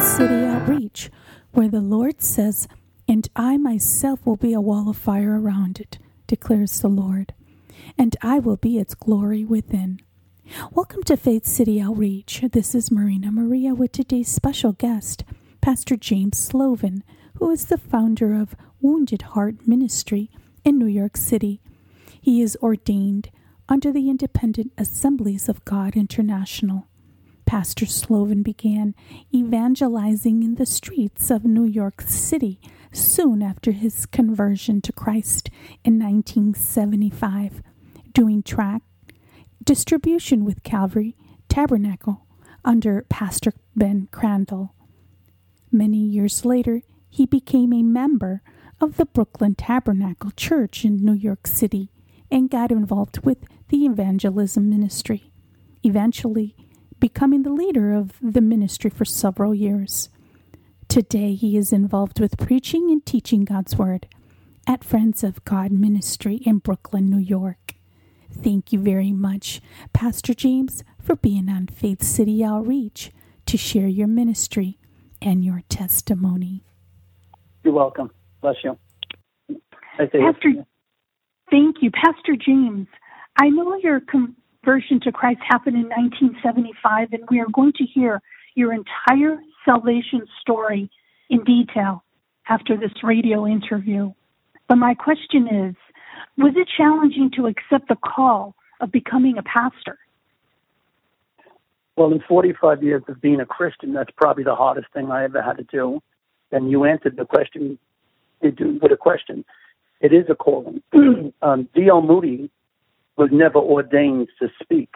City Outreach, where the Lord says, And I myself will be a wall of fire around it, declares the Lord, and I will be its glory within. Welcome to Faith City Outreach. This is Marina Maria with today's special guest, Pastor James Sloven, who is the founder of Wounded Heart Ministry in New York City. He is ordained under the Independent Assemblies of God International. Pastor Sloven began evangelizing in the streets of New York City soon after his conversion to Christ in 1975, doing track distribution with Calvary Tabernacle under Pastor Ben Crandall. Many years later, he became a member of the Brooklyn Tabernacle Church in New York City and got involved with the evangelism ministry, eventually becoming the leader of the ministry for several years. Today, he is involved with preaching and teaching God's Word at Friends of God Ministry in Brooklyn, New York. Thank you very much, Pastor James, for being on Faith City Outreach to share your ministry and your testimony. You're welcome. Bless you. Pastor, thank you. Pastor James, I know your conversion to Christ happened in 1975, and we are going to hear your entire salvation story in detail after this radio interview. But my question is was it challenging to accept the call of becoming a pastor? Well, in 45 years of being a Christian, that's probably the hardest thing I ever had to do. And you answered the question with a question. It is a calling. um, D.L. Moody was never ordained to speak.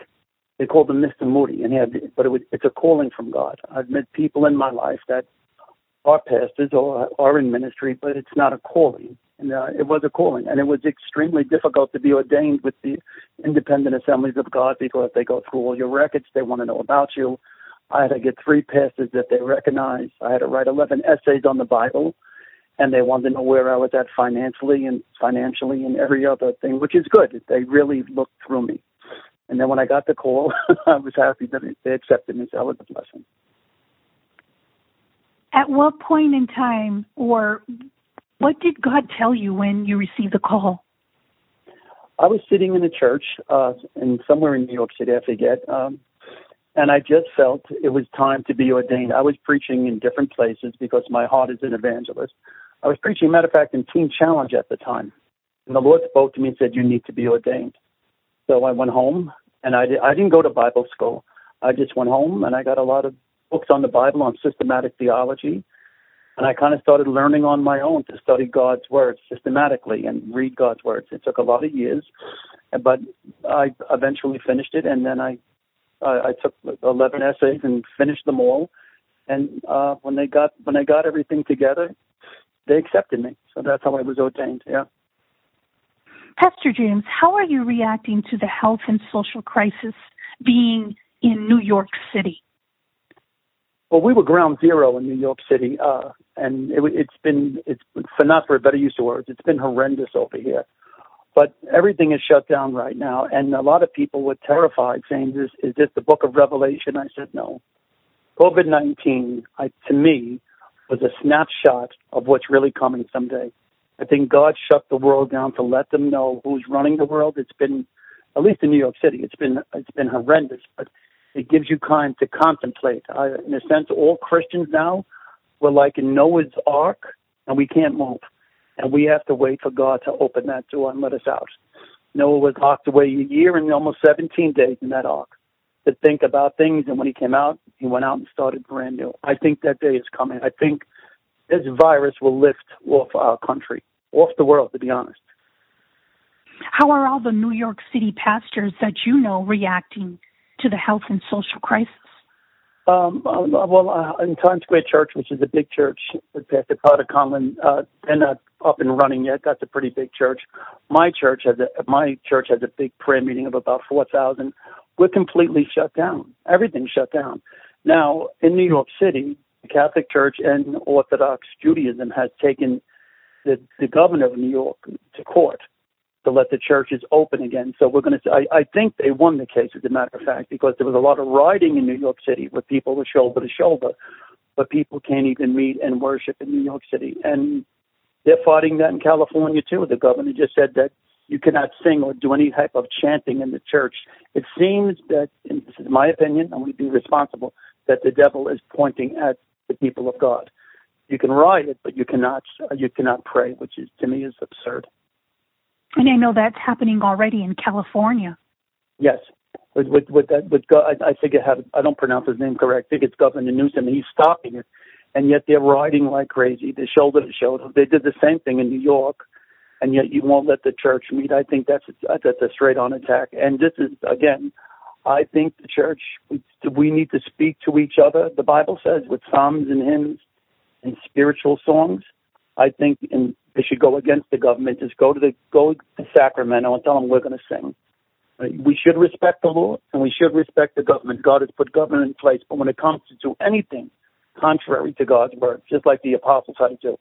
They called him Mr. Moody, and he had, but it was, it's a calling from God. I've met people in my life that are pastors or are in ministry, but it's not a calling. And uh, it was a calling, and it was extremely difficult to be ordained with the independent assemblies of God because they go through all your records. They want to know about you. I had to get three pastors that they recognize. I had to write 11 essays on the Bible, and they wanted to know where I was at financially and financially and every other thing, which is good. They really looked through me. And then when I got the call, I was happy that they accepted me. So that was a blessing. At what point in time, or what did God tell you when you received the call? I was sitting in a church uh, in somewhere in New York City, I forget, um, and I just felt it was time to be ordained. I was preaching in different places because my heart is an evangelist. I was preaching, matter of fact, in Teen Challenge at the time, and the Lord spoke to me and said, "You need to be ordained." So I went home, and I, did, I didn't go to Bible school. I just went home, and I got a lot of books on the Bible on systematic theology and I kind of started learning on my own to study God's words systematically and read God's words. It took a lot of years, but I eventually finished it. And then I, uh, I took 11 essays and finished them all. And uh, when they got when they got everything together, they accepted me. So that's how I was ordained. Yeah. Pastor James, how are you reacting to the health and social crisis being in New York City? Well, we were ground zero in New York City, uh, and it, it's been it's for not for a better use of words, it's been horrendous over here. But everything is shut down right now, and a lot of people were terrified, saying, "Is is this the Book of Revelation?" I said, "No." COVID nineteen, to me, was a snapshot of what's really coming someday. I think God shut the world down to let them know who's running the world. It's been, at least in New York City, it's been it's been horrendous. But it gives you time to contemplate. I, in a sense, all Christians now, we're like in Noah's Ark, and we can't move. And we have to wait for God to open that door and let us out. Noah was locked away a year and almost 17 days in that ark to think about things. And when he came out, he went out and started brand new. I think that day is coming. I think this virus will lift off our country, off the world, to be honest. How are all the New York City pastors that you know reacting to the health and social crisis? Um, uh, well, uh, in Times Square Church, which is a big church with Pastor Carter Conlon, uh, they're not up and running yet. That's a pretty big church. My church has a my church has a big prayer meeting of about four thousand. We're completely shut down. Everything's shut down. Now in New York City, the Catholic Church and Orthodox Judaism has taken the, the governor of New York to court to let the churches open again. So we're going to. I, I think they won the case, as a matter of fact, because there was a lot of rioting in New York City where people were shoulder to shoulder, but people can't even meet and worship in New York City, and they're fighting that in California too. The governor just said that you cannot sing or do any type of chanting in the church. It seems that, and this is my opinion, I'm going to be responsible, that the devil is pointing at the people of God. You can riot, but you cannot uh, you cannot pray, which is to me is absurd. And I know that's happening already in California. Yes, with with with that with I, I think I have I don't pronounce his name correct. I think it's Governor Newsom, and he's stopping it, and yet they're riding like crazy. They're shoulder to shoulder. They did the same thing in New York, and yet you won't let the church meet. I think that's a, that's a straight on attack. And this is again, I think the church we, need to speak to each other. The Bible says with psalms and hymns and spiritual songs. I think in they should go against the government. Just go to the go to Sacramento and tell them we're going to sing. We should respect the law and we should respect the government. God has put government in place, but when it comes to do anything contrary to God's word, just like the apostles had to do,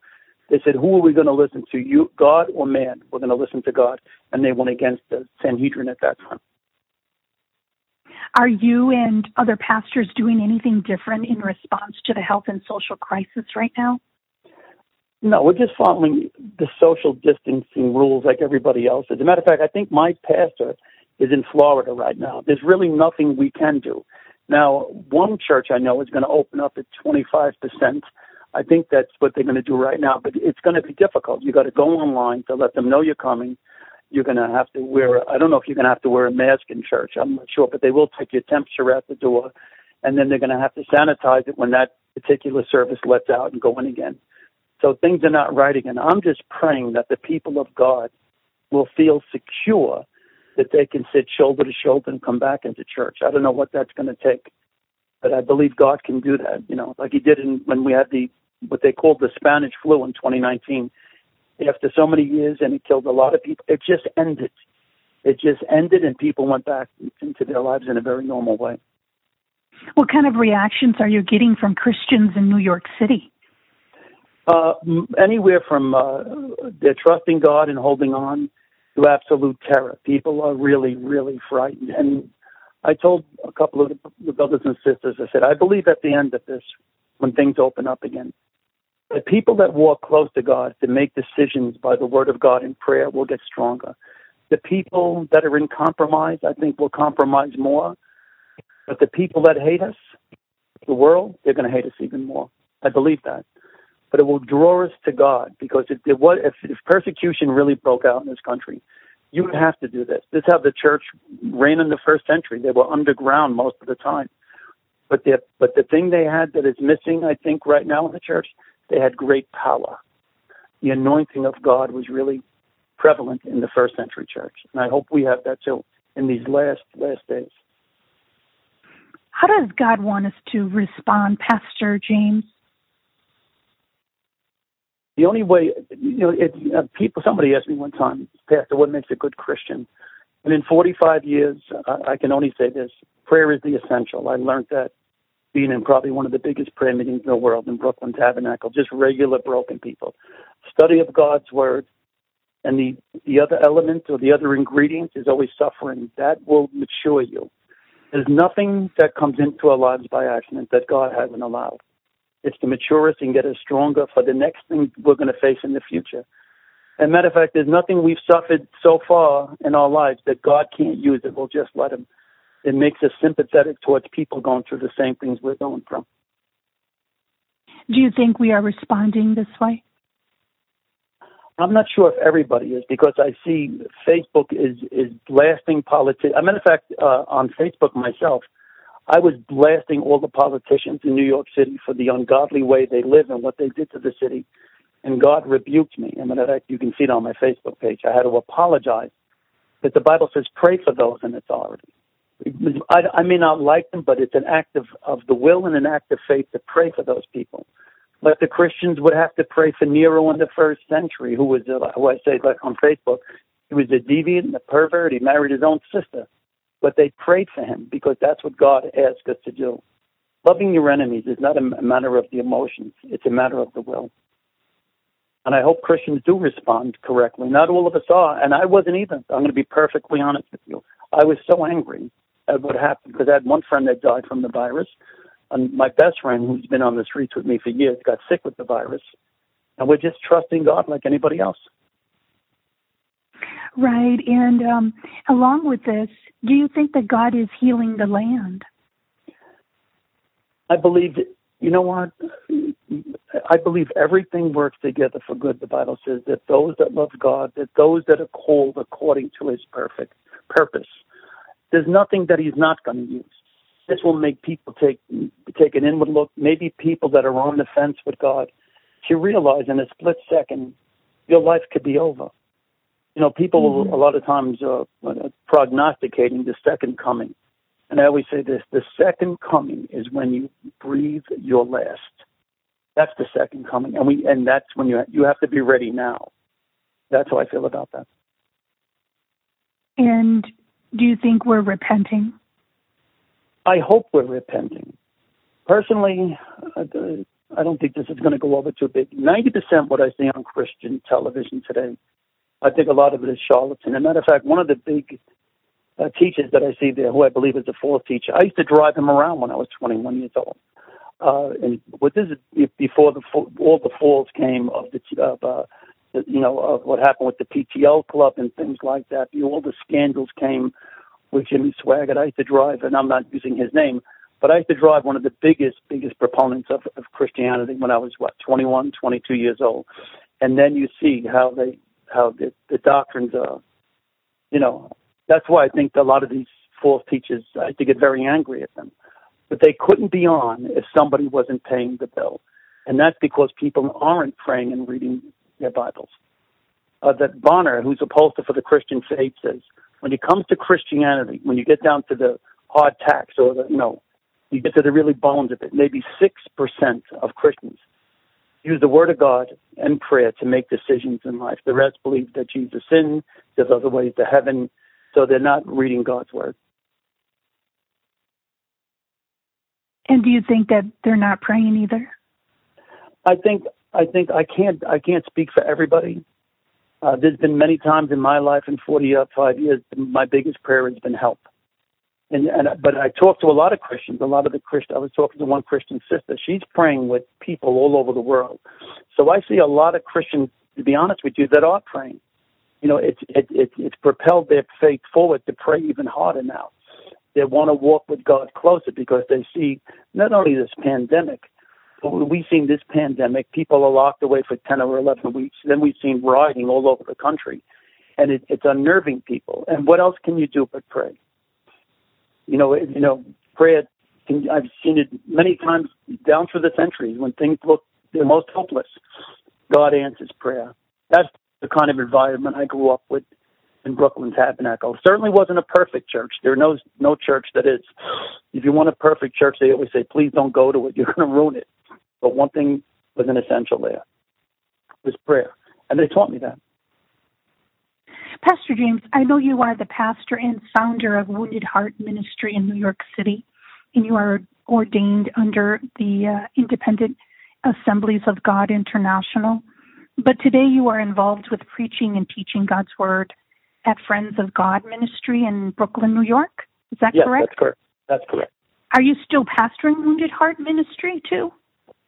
they said, "Who are we going to listen to? You, God, or man? We're going to listen to God." And they went against the Sanhedrin at that time. Are you and other pastors doing anything different in response to the health and social crisis right now? No, we're just following the social distancing rules like everybody else. As a matter of fact, I think my pastor is in Florida right now. There's really nothing we can do. Now, one church I know is going to open up at 25%. I think that's what they're going to do right now, but it's going to be difficult. You got to go online to let them know you're coming. You're going to have to wear, I don't know if you're going to have to wear a mask in church. I'm not sure, but they will take your temperature at the door, and then they're going to have to sanitize it when that particular service lets out and go in again. So things are not right again. I'm just praying that the people of God will feel secure that they can sit shoulder to shoulder and come back into church. I don't know what that's going to take, but I believe God can do that. You know, like He did in, when we had the what they called the Spanish flu in 2019. After so many years, and it killed a lot of people, it just ended. It just ended, and people went back into their lives in a very normal way. What kind of reactions are you getting from Christians in New York City? Uh, anywhere from uh, they're trusting God and holding on to absolute terror. People are really, really frightened. And I told a couple of the brothers and sisters, I said, I believe at the end of this, when things open up again, the people that walk close to God to make decisions by the word of God in prayer will get stronger. The people that are in compromise, I think, will compromise more. But the people that hate us, the world, they're going to hate us even more. I believe that but it will draw us to God because if, if, if persecution really broke out in this country, you would have to do this. This is how the church ran in the first century. They were underground most of the time. But the, but the thing they had that is missing, I think, right now in the church, they had great power. The anointing of God was really prevalent in the first century church. And I hope we have that too in these last last days. How does God want us to respond, Pastor James? The only way, you know, it, uh, people. Somebody asked me one time, Pastor, what makes a good Christian? And in 45 years, I can only say this: prayer is the essential. I learned that being in probably one of the biggest prayer meetings in the world in Brooklyn Tabernacle, just regular broken people. Study of God's Word, and the the other element or the other ingredient is always suffering. That will mature you. There's nothing that comes into our lives by accident that God hasn't allowed. It's to mature us and get us stronger for the next thing we're going to face in the future. And matter of fact, there's nothing we've suffered so far in our lives that God can't use it. We'll just let Him. It makes us sympathetic towards people going through the same things we're going through. Do you think we are responding this way? I'm not sure if everybody is because I see Facebook is is blasting politics. As a matter of fact, uh, on Facebook myself, I was blasting all the politicians in New York City for the ungodly way they live and what they did to the city. And God rebuked me. And in fact, you can see it on my Facebook page. I had to apologize. But the Bible says, pray for those in authority. I, I may not like them, but it's an act of, of the will and an act of faith to pray for those people. But the Christians would have to pray for Nero in the first century, who was, uh, who I say like on Facebook, he was a deviant and a pervert. He married his own sister, but they prayed for him because that's what God asked us to do. Loving your enemies is not a matter of the emotions; it's a matter of the will. And I hope Christians do respond correctly. Not all of us are, and I wasn't either. I'm going to be perfectly honest with you. I was so angry at what happened because I had one friend that died from the virus, and my best friend, who's been on the streets with me for years, got sick with the virus. And we're just trusting God like anybody else. Right. And um, along with this, do you think that God is healing the land? I believe, you know what? I believe everything works together for good. The Bible says that those that love God, that those that are called according to his perfect purpose, there's nothing that he's not going to use. This will make people take take an inward look. Maybe people that are on the fence with God to realize in a split second your life could be over. You know, people mm-hmm. a lot of times uh, prognosticating the second coming, and I always say this: the second coming is when you breathe your last. That's the second coming, and we and that's when you you have to be ready now. That's how I feel about that. And do you think we're repenting? I hope we're repenting. Personally, I don't think this is going to go over too big. 90% what I see on Christian television today, I think a lot of it is charlatan. As a matter of fact, one of the big uh, teachers that I see there, who I believe is a fourth teacher, I used to drive him around when I was 21 years old. Uh, and what this is before the all the falls came of the of uh, you know of what happened with the PTL club and things like that. All the scandals came with Jimmy Swaggart. I used to drive, and I'm not using his name, but I used to drive one of the biggest, biggest proponents of, of Christianity when I was what 21, 22 years old. And then you see how they, how the, the doctrines are. You know, that's why I think a lot of these false teachers. I used to get very angry at them, but they couldn't be on if somebody wasn't paying the bill, and that's because people aren't praying and reading their Bibles. Uh, that Barna, who's a pollster for the Christian faith, says when it comes to Christianity, when you get down to the hard tax or the, you know, you get to the really bones of it, maybe 6% of Christians use the Word of God and prayer to make decisions in life. The rest believe that Jesus sinned, there's other ways to heaven, so they're not reading God's Word. And do you think that they're not praying either? I think I think I can't I can't speak for everybody, uh, there's been many times in my life in 45 years, my biggest prayer has been help. And, and but I talk to a lot of Christians. A lot of the Christian. I was talking to one Christian sister. She's praying with people all over the world. So I see a lot of Christians, to be honest with you, that are praying. You know, it's it, it, it's propelled their faith forward to pray even harder now. They want to walk with God closer because they see not only this pandemic, we've seen this pandemic, people are locked away for 10 or 11 weeks. Then we've seen rioting all over the country. And it, it's unnerving people. And what else can you do but pray? You know, you know, prayer, can, I've seen it many times down through the centuries when things look the most hopeless. God answers prayer. That's the kind of environment I grew up with in Brooklyn Tabernacle. Certainly wasn't a perfect church. There no no church that is. If you want a perfect church, they always say, please don't go to it. You're going to ruin it. But one thing was an essential there was prayer. And they taught me that. Pastor James, I know you are the pastor and founder of Wounded Heart Ministry in New York City, and you are ordained under the uh, Independent Assemblies of God International. But today you are involved with preaching and teaching God's Word at Friends of God Ministry in Brooklyn, New York. Is that yes, correct? That's correct. That's correct. Are you still pastoring Wounded Heart Ministry too?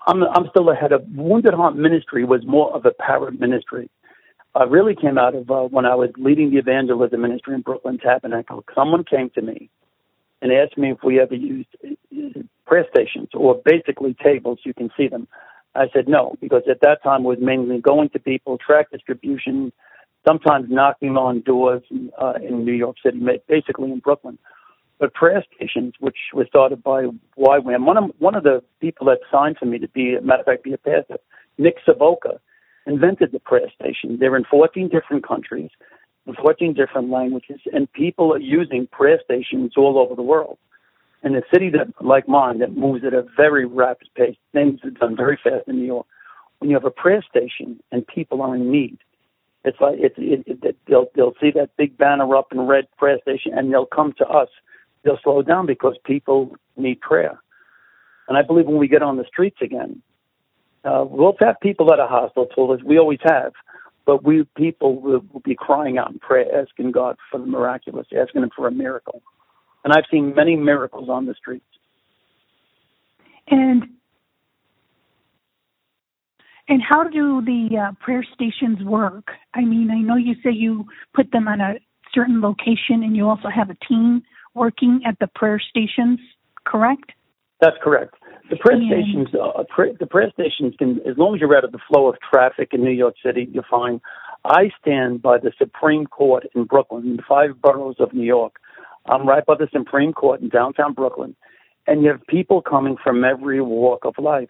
I'm I'm still ahead of Wounded Heart Ministry was more of a parent ministry. Uh, really came out of uh, when I was leading the evangelism ministry in Brooklyn Tabernacle. Someone came to me and asked me if we ever used uh, prayer stations or basically tables. You can see them. I said no because at that time it was mainly going to people, track distribution, sometimes knocking on doors uh, in New York City, basically in Brooklyn but prayer stations, which was started by YWAM. One of one of the people that signed for me to be, a matter of fact, be a pastor, Nick Savoca, invented the prayer station. They're in 14 different countries. in 14 different languages, and people are using prayer stations all over the world. In a city that, like mine, that moves at a very rapid pace, things are done very fast in New York. When you have a prayer station and people are in need, it's like it's it, it, they'll they'll see that big banner up in red prayer station, and they'll come to us. They'll slow down because people need prayer. And I believe when we get on the streets again, uh, we'll have people that are hostile to us. We always have. But we people will, will be crying out in prayer, asking God for the miraculous, asking Him for a miracle. And I've seen many miracles on the streets. And and how do the uh, prayer stations work? I mean, I know you say you put them on a certain location, and you also have a team working at the prayer stations. Correct? That's correct. The prayer stations, uh, the prayer stations can, as long as you're out of the flow of traffic in New York City, you're fine. I stand by the Supreme Court in Brooklyn, in the five boroughs of New York. I'm right by the Supreme Court in downtown Brooklyn, and you have people coming from every walk of life,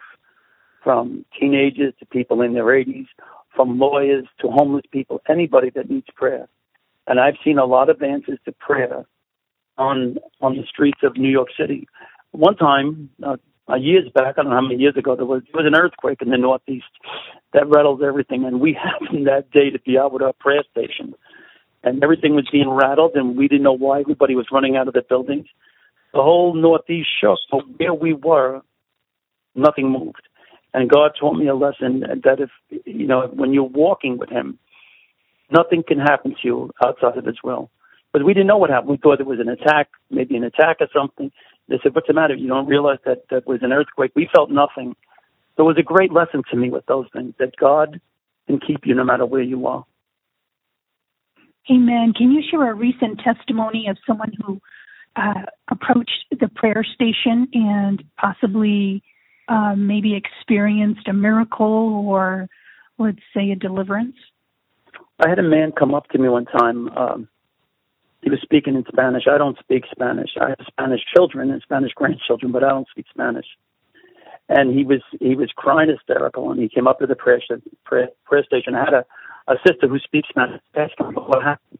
from teenagers to people in their 80s, from lawyers to homeless people, anybody that needs prayer. And I've seen a lot of answers to prayer on on the streets of New York City. One time, uh, years back, I don't know how many years ago, there was there was an earthquake in the Northeast that rattled everything, and we happened that day to be out with our prayer station, and everything was being rattled, and we didn't know why everybody was running out of the buildings. The whole Northeast shook, but where we were, nothing moved, and God taught me a lesson that if you know when you're walking with Him, nothing can happen to you outside of His will. But we didn't know what happened. We thought it was an attack, maybe an attack or something. They said, "What's the matter? You don't realize that that was an earthquake?" We felt nothing. So it was a great lesson to me with those things that God can keep you no matter where you are. Amen. Can you share a recent testimony of someone who uh, approached the prayer station and possibly uh, maybe experienced a miracle or, let's say, a deliverance? I had a man come up to me one time. Um, he was speaking in Spanish. I don't speak Spanish. I have Spanish children and Spanish grandchildren, but I don't speak Spanish. And he was he was crying hysterical, and he came up to the prayer prayer, prayer station. I had a, a sister who speaks Spanish. Him what happened,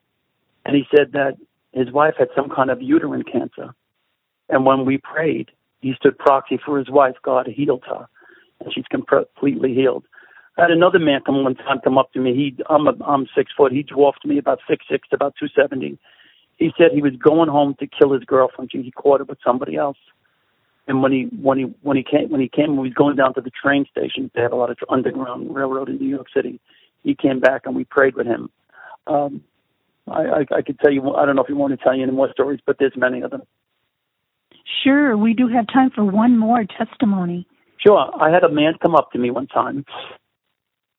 and he said that his wife had some kind of uterine cancer, and when we prayed, he stood proxy for his wife. God healed her, and she's completely healed. I had another man come one time come up to me. He I'm a, I'm six foot. He dwarfed me about six six, about two seventy he said he was going home to kill his girlfriend. He caught her with somebody else. And when he when he when he came when he came when he was going down to the train station, they have a lot of underground railroad in New York City. He came back and we prayed with him. Um, I, I, I could tell you. I don't know if you want to tell you any more stories, but there's many of them. Sure, we do have time for one more testimony. Sure. I had a man come up to me one time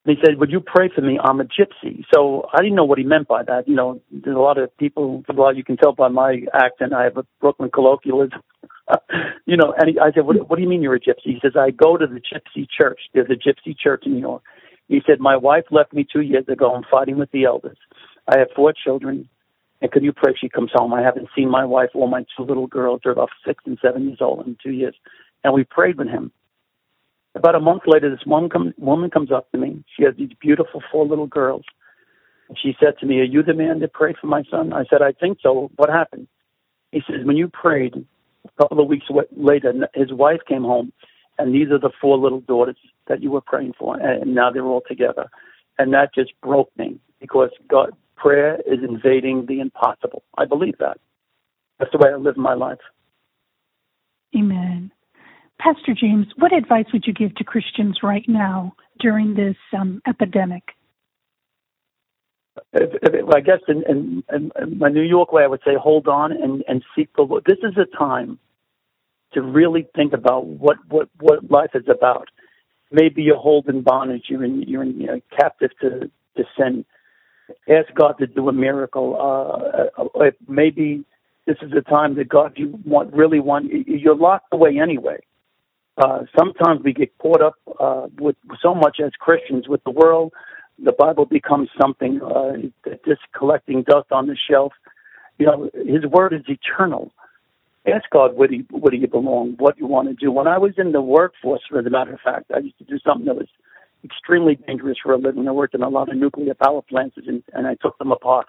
he said, "Would you pray for me? I'm a gypsy." So I didn't know what he meant by that. You know, there's a lot of people. Well, you can tell by my accent, I have a Brooklyn colloquialism. you know, and he, I said, what, "What do you mean you're a gypsy?" He says, "I go to the gypsy church. There's a gypsy church in New York." He said, "My wife left me two years ago. I'm fighting with the elders. I have four children." And could you pray she comes home? I haven't seen my wife or my two little girls. They're about six and seven years old in two years. And we prayed with him. About a month later, this woman, come, woman comes up to me. She has these beautiful four little girls. And she said to me, Are you the man that prayed for my son? I said, I think so. What happened? He says, When you prayed, a couple of weeks later, his wife came home, and these are the four little daughters that you were praying for, and now they're all together. And that just broke me because God, prayer is invading the impossible. I believe that. That's the way I live my life. Amen. Pastor James, what advice would you give to Christians right now during this um, epidemic? I guess in, in, in, my New York way, I would say hold on and, and seek the Lord. This is a time to really think about what, what, what life is about. Maybe you're holding bondage, you're in, you're in, you know, captive to, to sin. Ask God to do a miracle. Uh, uh maybe this is a time that God you want really want. You're locked away anyway uh, sometimes we get caught up uh, with so much as Christians with the world. The Bible becomes something uh, just collecting dust on the shelf. You know, His Word is eternal. Ask God where do you, where do you belong, what you want to do. When I was in the workforce, as a matter of fact, I used to do something that was extremely dangerous for a living. I worked in a lot of nuclear power plants and, and I took them apart.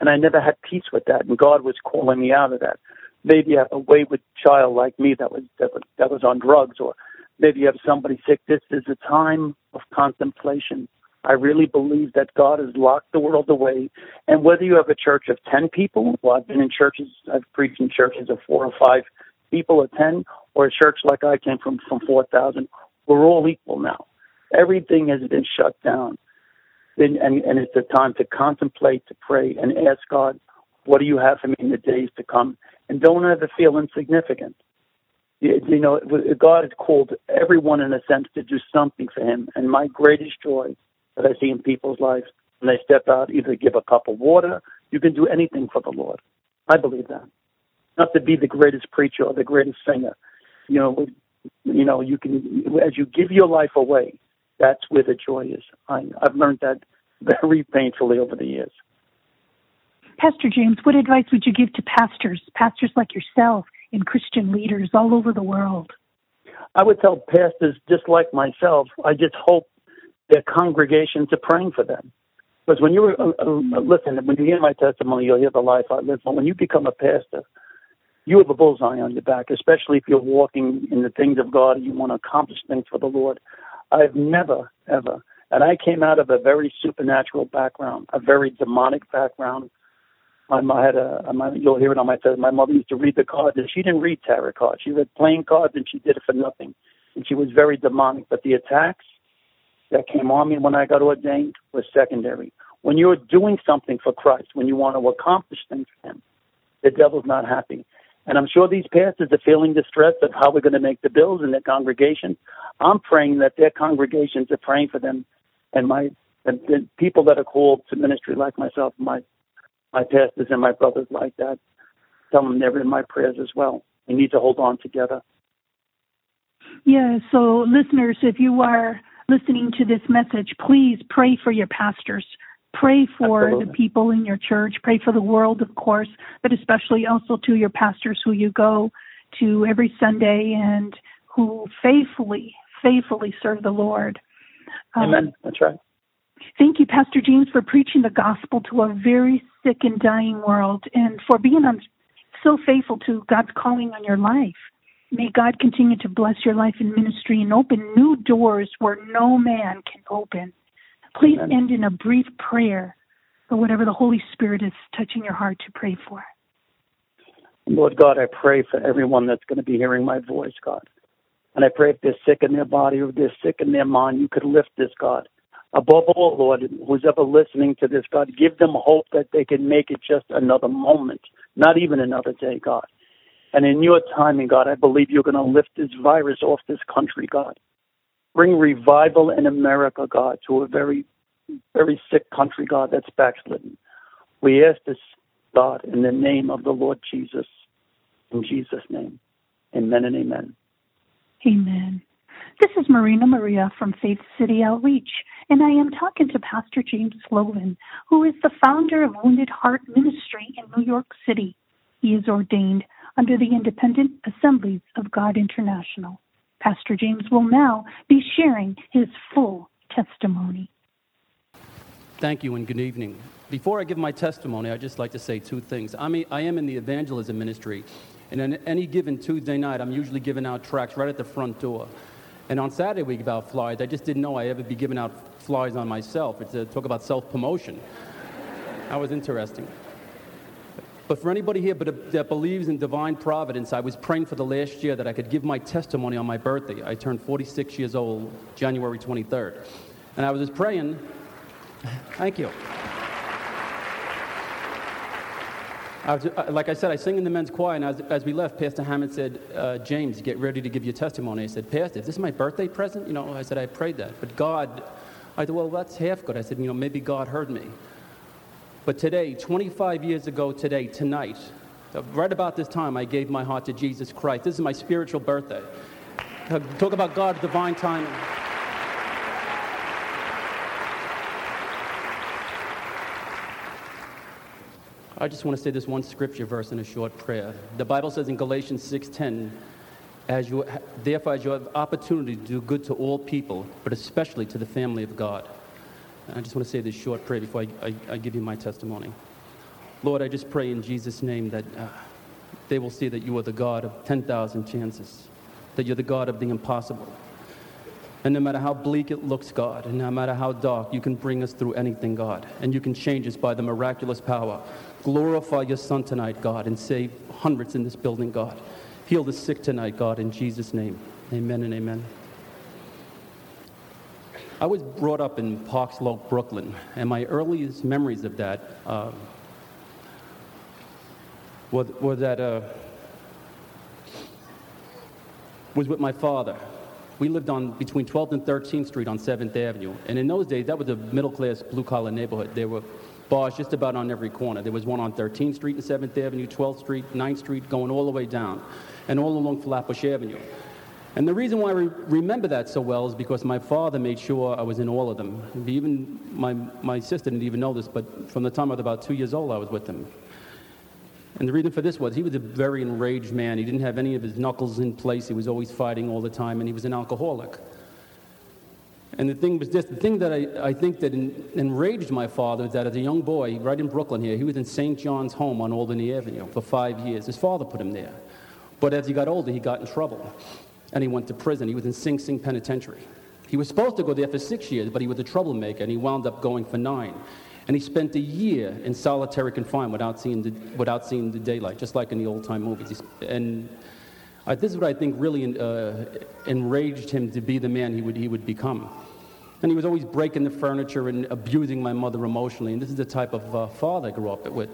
And I never had peace with that. And God was calling me out of that. Maybe you have a wayward child like me that was, that was, that was on drugs or maybe you have somebody sick. This is a time of contemplation. I really believe that God has locked the world away. And whether you have a church of 10 people, well, I've been in churches, I've preached in churches of four or five people or 10, or a church like I came from, from 4,000, we're all equal now. Everything has been shut down. And, and, and it's a time to contemplate, to pray, and ask God, what do you have for me in the days to come? And don't ever feel insignificant. You, you know, God has called everyone in a sense to do something for Him. And my greatest joy that I see in people's lives when they step out, either give a cup of water, you can do anything for the Lord. I believe that. Not to be the greatest preacher or the greatest singer. You know, you know, you can as you give your life away, that's where the joy is. I, I've learned that very painfully over the years. Pastor James, what advice would you give to pastors, pastors like yourself, and Christian leaders all over the world? I would tell pastors just like myself, I just hope their congregations are praying for them. Because when you uh, uh, listen, when you hear my testimony, you'll hear the life I live. But when you become a pastor, you have a bullseye on your back, especially if you're walking in the things of God and you want to accomplish things for the Lord. I've never, ever, and I came out of a very supernatural background, a very demonic background. My mom had a, my, you'll hear it on my test. My mother used to read the cards, and she didn't read tarot cards. She read playing cards, and she did it for nothing. And she was very demonic. But the attacks that came on me when I got ordained was secondary. When you're doing something for Christ, when you want to accomplish things for Him, the devil's not happy. And I'm sure these pastors are feeling distressed of how we're going to make the bills in their congregation. I'm praying that their congregations are praying for them, and my and the people that are called to ministry like myself, my my pastors and my brothers like that, tell them they're in my prayers as well. We need to hold on together. Yeah. So, listeners, if you are listening to this message, please pray for your pastors. Pray for Absolutely. the people in your church. Pray for the world, of course, but especially also to your pastors who you go to every Sunday and who faithfully, faithfully serve the Lord. Um, Amen. That's right. Thank you, Pastor James, for preaching the gospel to a very sick and dying world and for being so faithful to God's calling on your life. May God continue to bless your life and ministry and open new doors where no man can open. Please Amen. end in a brief prayer for whatever the Holy Spirit is touching your heart to pray for. Lord God, I pray for everyone that's going to be hearing my voice, God. And I pray if they're sick in their body or if they're sick in their mind, you could lift this, God. Above all, Lord, who's ever listening to this, God, give them hope that they can make it just another moment, not even another day, God. And in your timing, God, I believe you're going to lift this virus off this country, God. Bring revival in America, God, to a very, very sick country, God, that's backslidden. We ask this, God, in the name of the Lord Jesus. In Jesus' name. Amen and amen. Amen. This is Marina Maria from Faith City Outreach, and I am talking to Pastor James Sloven, who is the founder of Wounded Heart Ministry in New York City. He is ordained under the Independent Assemblies of God International. Pastor James will now be sharing his full testimony. Thank you and good evening. Before I give my testimony, I'd just like to say two things. I, mean, I am in the evangelism ministry, and on any given Tuesday night, I'm usually giving out tracts right at the front door. And on Saturday, we give out flyers. I just didn't know I'd ever be giving out flyers on myself. It's a talk about self promotion. that was interesting. But for anybody here but, uh, that believes in divine providence, I was praying for the last year that I could give my testimony on my birthday. I turned 46 years old January 23rd. And I was just praying. Thank you. Uh, like I said, I sing in the men's choir, and as, as we left, Pastor Hammond said, uh, James, get ready to give your testimony. I said, Pastor, is this is my birthday present? You know, I said, I prayed that. But God, I said, well, that's half good. I said, you know, maybe God heard me. But today, 25 years ago today, tonight, right about this time, I gave my heart to Jesus Christ. This is my spiritual birthday. Talk about God's divine timing. I just want to say this one scripture verse in a short prayer. The Bible says in Galatians 6:10, as you, therefore, as you have opportunity to do good to all people, but especially to the family of God. And I just want to say this short prayer before I, I, I give you my testimony. Lord, I just pray in Jesus' name that uh, they will see that you are the God of 10,000 chances, that you're the God of the impossible. And no matter how bleak it looks, God, and no matter how dark, you can bring us through anything, God, and you can change us by the miraculous power. Glorify your Son tonight, God, and save hundreds in this building, God. Heal the sick tonight, God, in Jesus' name. Amen and amen. I was brought up in Park Slope, Brooklyn, and my earliest memories of that uh, were, were that uh, was with my father. We lived on between 12th and 13th Street on 7th Avenue, and in those days that was a middle-class, blue-collar neighborhood. There were bars just about on every corner. There was one on 13th Street and 7th Avenue, 12th Street, 9th Street, going all the way down, and all along Flatbush Avenue. And the reason why I re- remember that so well is because my father made sure I was in all of them. Even my, my sister didn't even know this, but from the time I was about two years old, I was with them. And the reason for this was he was a very enraged man. He didn't have any of his knuckles in place. He was always fighting all the time, and he was an alcoholic. And the thing was this, the thing that I, I think that en, enraged my father is that as a young boy, right in Brooklyn here, he was in St. John's home on Albany Avenue for five years. His father put him there. But as he got older, he got in trouble. And he went to prison. He was in Sing Sing Penitentiary. He was supposed to go there for six years, but he was a troublemaker, and he wound up going for nine. And he spent a year in solitary confinement without seeing the, without seeing the daylight, just like in the old time movies. And uh, this is what I think really uh, enraged him to be the man he would, he would become. And he was always breaking the furniture and abusing my mother emotionally. And this is the type of uh, father I grew up with.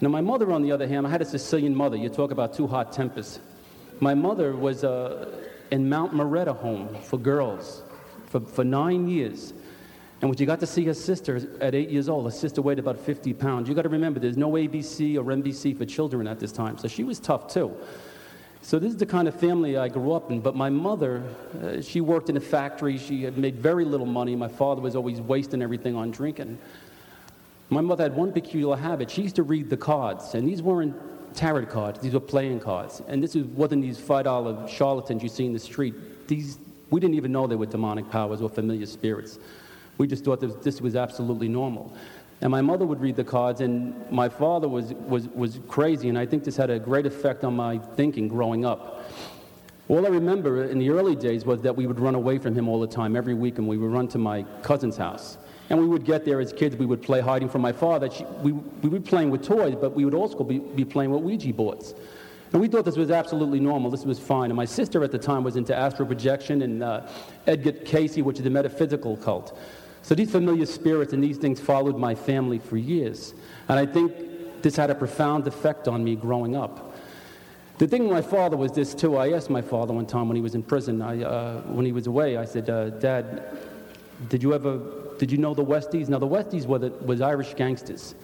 Now, my mother, on the other hand, I had a Sicilian mother. You talk about two hot tempers. My mother was uh, in Mount Moretta home for girls for, for nine years. And when she got to see her sister at eight years old, her sister weighed about 50 pounds. You got to remember, there's no ABC or NBC for children at this time, so she was tough too. So this is the kind of family I grew up in. But my mother, uh, she worked in a factory. She had made very little money. My father was always wasting everything on drinking. My mother had one peculiar habit. She used to read the cards, and these weren't tarot cards. These were playing cards. And this wasn't these $5 charlatans you see in the street. These, we didn't even know they were demonic powers or familiar spirits. We just thought this was absolutely normal. And my mother would read the cards, and my father was, was, was crazy, and I think this had a great effect on my thinking growing up. All I remember in the early days was that we would run away from him all the time, every week, and we would run to my cousin's house. And we would get there as kids, we would play hiding from my father. She, we, we would be playing with toys, but we would also be, be playing with Ouija boards. And we thought this was absolutely normal. This was fine. And my sister at the time was into astral projection and uh, Edgar Cayce, which is a metaphysical cult. So these familiar spirits and these things followed my family for years. And I think this had a profound effect on me growing up. The thing with my father was this too. I asked my father one time when he was in prison, I, uh, when he was away, I said, uh, Dad, did you ever, did you know the Westies? Now the Westies were the, was Irish gangsters.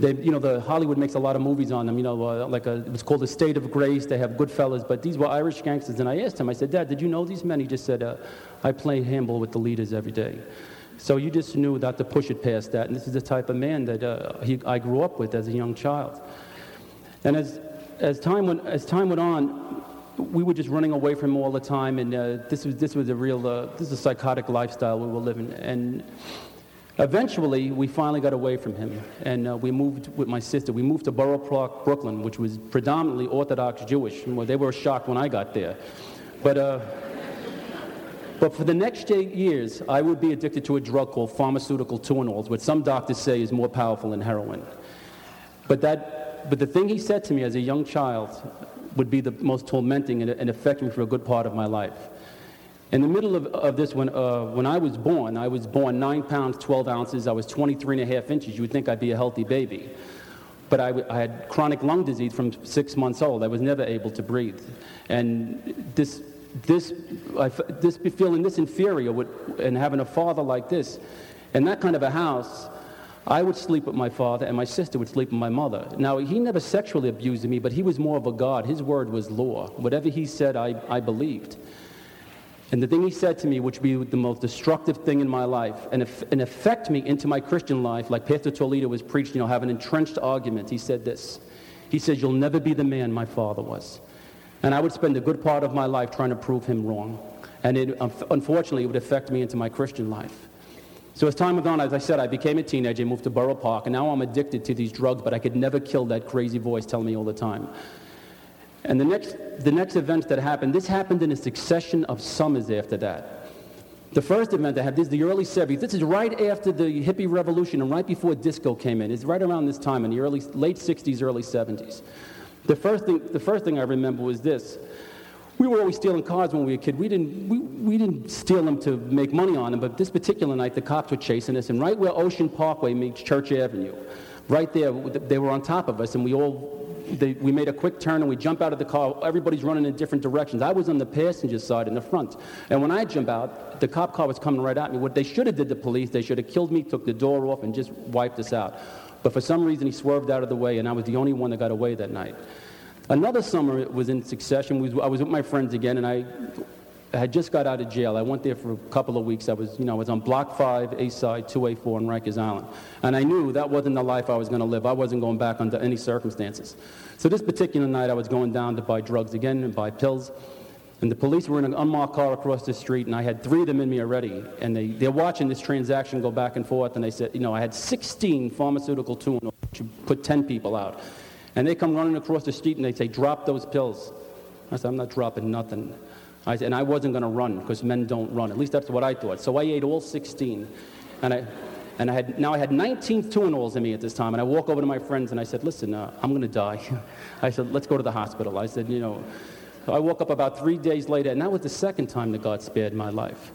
They, you know, the Hollywood makes a lot of movies on them. You know, uh, like a, it was called The State of Grace. They have good Goodfellas, but these were Irish gangsters. And I asked him, I said, Dad, did you know these men? He just said, uh, I play handball with the leaders every day. So you just knew not to push it past that. And this is the type of man that uh, he, I grew up with as a young child. And as, as, time went, as time went on, we were just running away from him all the time. And uh, this, was, this was a real, uh, this is a psychotic lifestyle we were living. And eventually, we finally got away from him. And uh, we moved with my sister. We moved to Borough Park, Brooklyn, which was predominantly Orthodox Jewish. And they were shocked when I got there. But uh, but for the next eight years, I would be addicted to a drug called pharmaceutical Tuinals, which some doctors say is more powerful than heroin. But, that, but the thing he said to me as a young child would be the most tormenting and, and affected me for a good part of my life. In the middle of, of this, when, uh, when I was born, I was born 9 pounds, 12 ounces. I was 23 and a half inches. You would think I'd be a healthy baby. But I, I had chronic lung disease from six months old. I was never able to breathe. And this this, I, this feeling this inferior with, and having a father like this, in that kind of a house, I would sleep with my father, and my sister would sleep with my mother. Now, he never sexually abused me, but he was more of a God. His word was law. Whatever he said, I, I believed. And the thing he said to me, which would be the most destructive thing in my life, and, and affect me into my Christian life, like Pastor Toledo was preaching, you know, have an entrenched argument, he said this. He said, You'll never be the man my father was. And I would spend a good part of my life trying to prove him wrong. And it, unfortunately, it would affect me into my Christian life. So as time went on, as I said, I became a teenager, moved to Borough Park, and now I'm addicted to these drugs, but I could never kill that crazy voice telling me all the time. And the next, the next event that happened, this happened in a succession of summers after that. The first event I had, this is the early 70s. This is right after the hippie revolution and right before disco came in. It's right around this time in the early, late 60s, early 70s. The first thing, the first thing I remember was this. We were always stealing cars when we were a kid. We didn't, we, we didn't steal them to make money on them, but this particular night, the cops were chasing us, and right where Ocean Parkway meets Church Avenue, right there, they were on top of us, and we all they, we made a quick turn and we jump out of the car. Everybody's running in different directions. I was on the passenger side in the front. And when I jump out, the cop car was coming right at me. What they should have did, the police, they should have killed me, took the door off, and just wiped us out. But for some reason, he swerved out of the way, and I was the only one that got away that night. Another summer it was in succession. I was with my friends again, and I had just got out of jail. I went there for a couple of weeks. I was, you know, I was on Block 5, A side, 2A4 in Rikers Island. And I knew that wasn't the life I was going to live. I wasn't going back under any circumstances. So this particular night, I was going down to buy drugs again and buy pills. And the police were in an unmarked car across the street, and I had three of them in me already. And they, they're watching this transaction go back and forth, and they said, you know, I had 16 pharmaceutical tune, put 10 people out. And they come running across the street and they say, drop those pills. I said, I'm not dropping nothing. I said, and I wasn't going to run because men don't run. At least that's what I thought. So I ate all 16. And I, and I had, now I had 19 Tuinals in me at this time. And I walk over to my friends and I said, listen, uh, I'm going to die. I said, let's go to the hospital. I said, you know, I woke up about three days later, and that was the second time that God spared my life.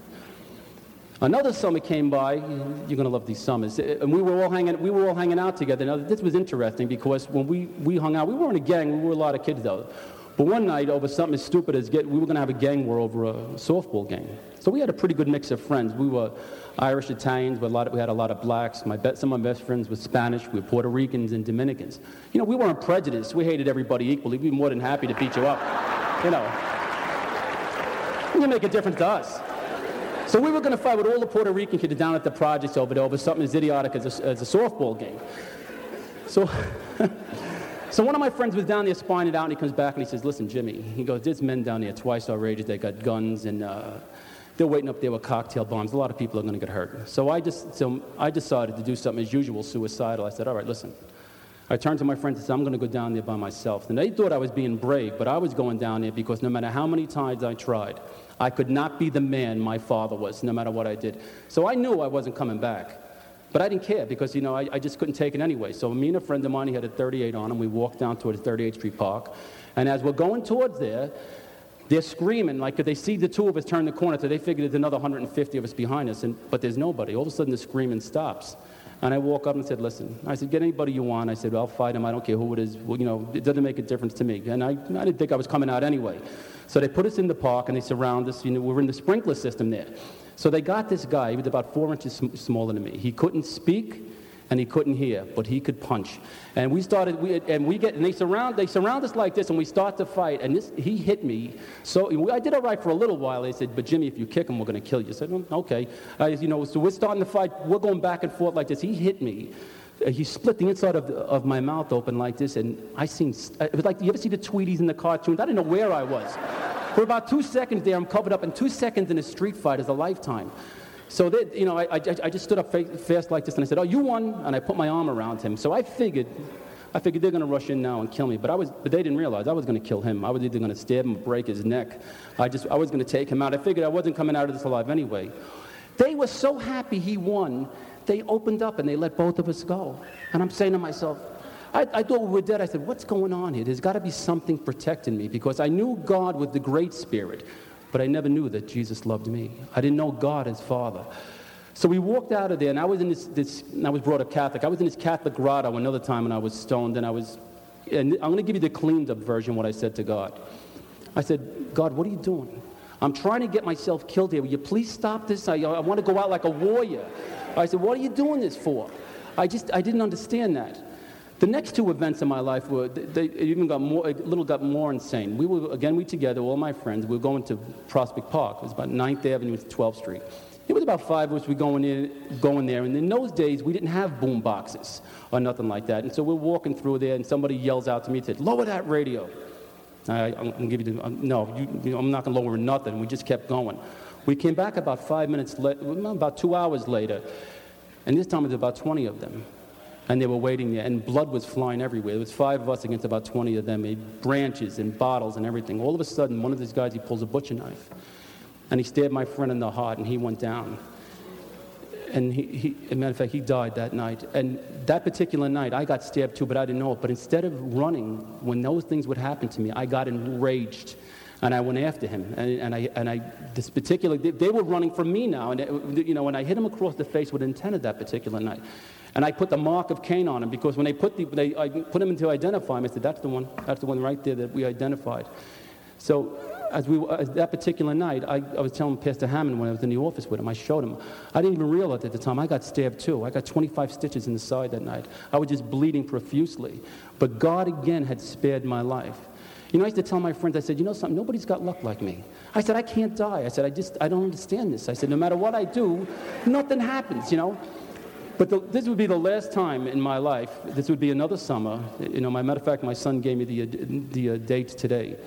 Another summer came by. You're going to love these summers. And we were all hanging, we were all hanging out together. Now, this was interesting because when we, we hung out, we weren't a gang. We were a lot of kids, though. But one night, over something as stupid as get, we were going to have a gang war over a softball game. So we had a pretty good mix of friends. We were Irish, Italians, a lot of, we had a lot of blacks. My some of my best friends were Spanish. We were Puerto Ricans and Dominicans. You know, we weren't prejudiced. We hated everybody equally. We'd be more than happy to beat you up. You know, you make a difference to us. So we were going to fight with all the Puerto Rican kids down at the projects over there over something as idiotic as a, as a softball game. So, so one of my friends was down there spying it out, and he comes back and he says, "Listen, Jimmy," he goes, "There's men down there twice our age. They got guns and." Uh, they're waiting up there with cocktail bombs. A lot of people are going to get hurt. So I just, so I decided to do something as usual, suicidal. I said, all right, listen. I turned to my friends and said, I'm going to go down there by myself. And they thought I was being brave, but I was going down there because no matter how many times I tried, I could not be the man my father was, no matter what I did. So I knew I wasn't coming back. But I didn't care because, you know, I, I just couldn't take it anyway. So me and a friend of mine, he had a 38 on him. We walked down towards 38th Street Park. And as we're going towards there, they're screaming like could they see the two of us turn the corner, so they figured there's another 150 of us behind us, and, but there's nobody. All of a sudden, the screaming stops. And I walk up and said, listen, I said, get anybody you want. I said, I'll fight him. I don't care who it is. Well, you know, it doesn't make a difference to me. And I, I didn't think I was coming out anyway. So they put us in the park and they surround us. You know, we're in the sprinkler system there. So they got this guy. He was about four inches sm- smaller than me. He couldn't speak and he couldn't hear, but he could punch. And we started, we, and we get, and they surround, they surround us like this, and we start to fight. And this, he hit me. So I did all right for a little while. They said, "But Jimmy, if you kick him, we're going to kill you." I said, mm, "Okay." Uh, you know, so we're starting to fight. We're going back and forth like this. He hit me. Uh, he split the inside of, of my mouth open like this, and I seen. It was like you ever see the Tweeties in the cartoons? I didn't know where I was. For about two seconds there, I'm covered up, and two seconds in a street fight is a lifetime. So you know, I, I, I, just stood up fast like this, and I said, "Oh, you won!" And I put my arm around him. So I figured, I figured they're going to rush in now and kill me. But I was, but they didn't realize I was going to kill him. I was either going to stab him or break his neck. I just, I was going to take him out. I figured I wasn't coming out of this alive anyway. They were so happy he won. They opened up and they let both of us go. And I'm saying to myself, I, I, thought we were dead. I said, What's going on here? There's got to be something protecting me because I knew God with the Great Spirit, but I never knew that Jesus loved me. I didn't know God as Father. So we walked out of there, and I was in this, this I was brought up Catholic. I was in this Catholic grotto another time when I was stoned, and I was, and I'm going to give you the cleaned up version what I said to God. I said, God, what are you doing? I'm trying to get myself killed here. Will you please stop this? I, I want to go out like a warrior. I said, what are you doing this for? I just, I didn't understand that. The next two events in my life were, they even got more, a little got more insane. We were, again, we together, all my friends, we were going to Prospect Park. It was about 9th Avenue to 12th Street. It was about five of us we going in, going there, and in those days we didn't have boom boxes or nothing like that. And so we're walking through there, and somebody yells out to me and said, "Lower that radio." I, am going give you the, um, no, you, I'm not going to lower nothing. We just kept going. We came back about five minutes, later, about two hours later, and this time it was about 20 of them. And they were waiting there, and blood was flying everywhere. There was five of us against about 20 of them, branches and bottles and everything. All of a sudden, one of these guys, he pulls a butcher knife, and he stabbed my friend in the heart, and he went down. And he, he, as a matter of fact, he died that night. And that particular night, I got stabbed too, but I didn't know it. But instead of running, when those things would happen to me, I got enraged and I went after him. And, and, I, and I, this particular, they, they, were running from me now. And, you know, when I hit him across the face with intent that particular night, and I put the mark of Cain on him because when they put, the, they, I put him in to identify him, I said, that's the one, that's the one right there that we identified. So as we, uh, as that particular night, I, I was telling Pastor Hammond when I was in the office with him, I showed him. I didn't even realize at the time I got stabbed too. I got 25 stitches in the side that night. I was just bleeding profusely. But God again had spared my life. You know, I used to tell my friends, I said, you know something, nobody's got luck like me. I said, I can't die. I said, I just, I don't understand this. I said, no matter what I do, nothing happens, you know. But the, this would be the last time in my life, this would be another summer. You know, my matter of fact, my son gave me the, the uh, date today,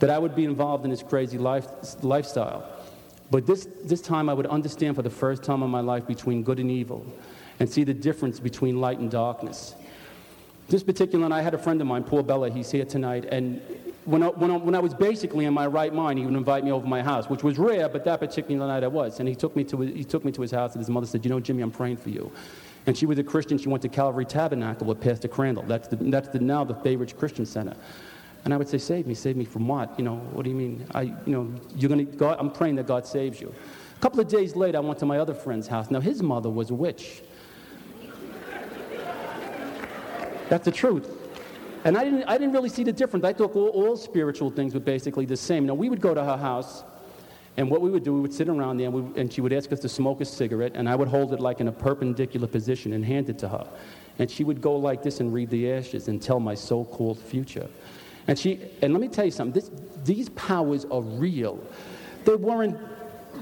that I would be involved in this crazy life, lifestyle. But this, this time I would understand for the first time in my life between good and evil and see the difference between light and darkness. This particular and I had a friend of mine, Paul Bella, he's here tonight, and when I, when, I, when I was basically in my right mind, he would invite me over to my house, which was rare, but that particular night I was. And he took me to, he took me to his house, and his mother said, You know, Jimmy, I'm praying for you. And she was a Christian. She went to Calvary Tabernacle with Pastor Crandall. That's, the, that's the, now the Bay Ridge Christian Center. And I would say, Save me, save me from what? You know, what do you mean? I, you know, you're going to, God, I'm praying that God saves you. A couple of days later, I went to my other friend's house. Now, his mother was a witch. That's the truth. And I didn't, I didn't really see the difference. I thought all, all spiritual things were basically the same. Now, we would go to her house, and what we would do, we would sit around there, and, we, and she would ask us to smoke a cigarette, and I would hold it like in a perpendicular position and hand it to her. And she would go like this and read the ashes and tell my so called future. And, she, and let me tell you something this, these powers are real. They weren't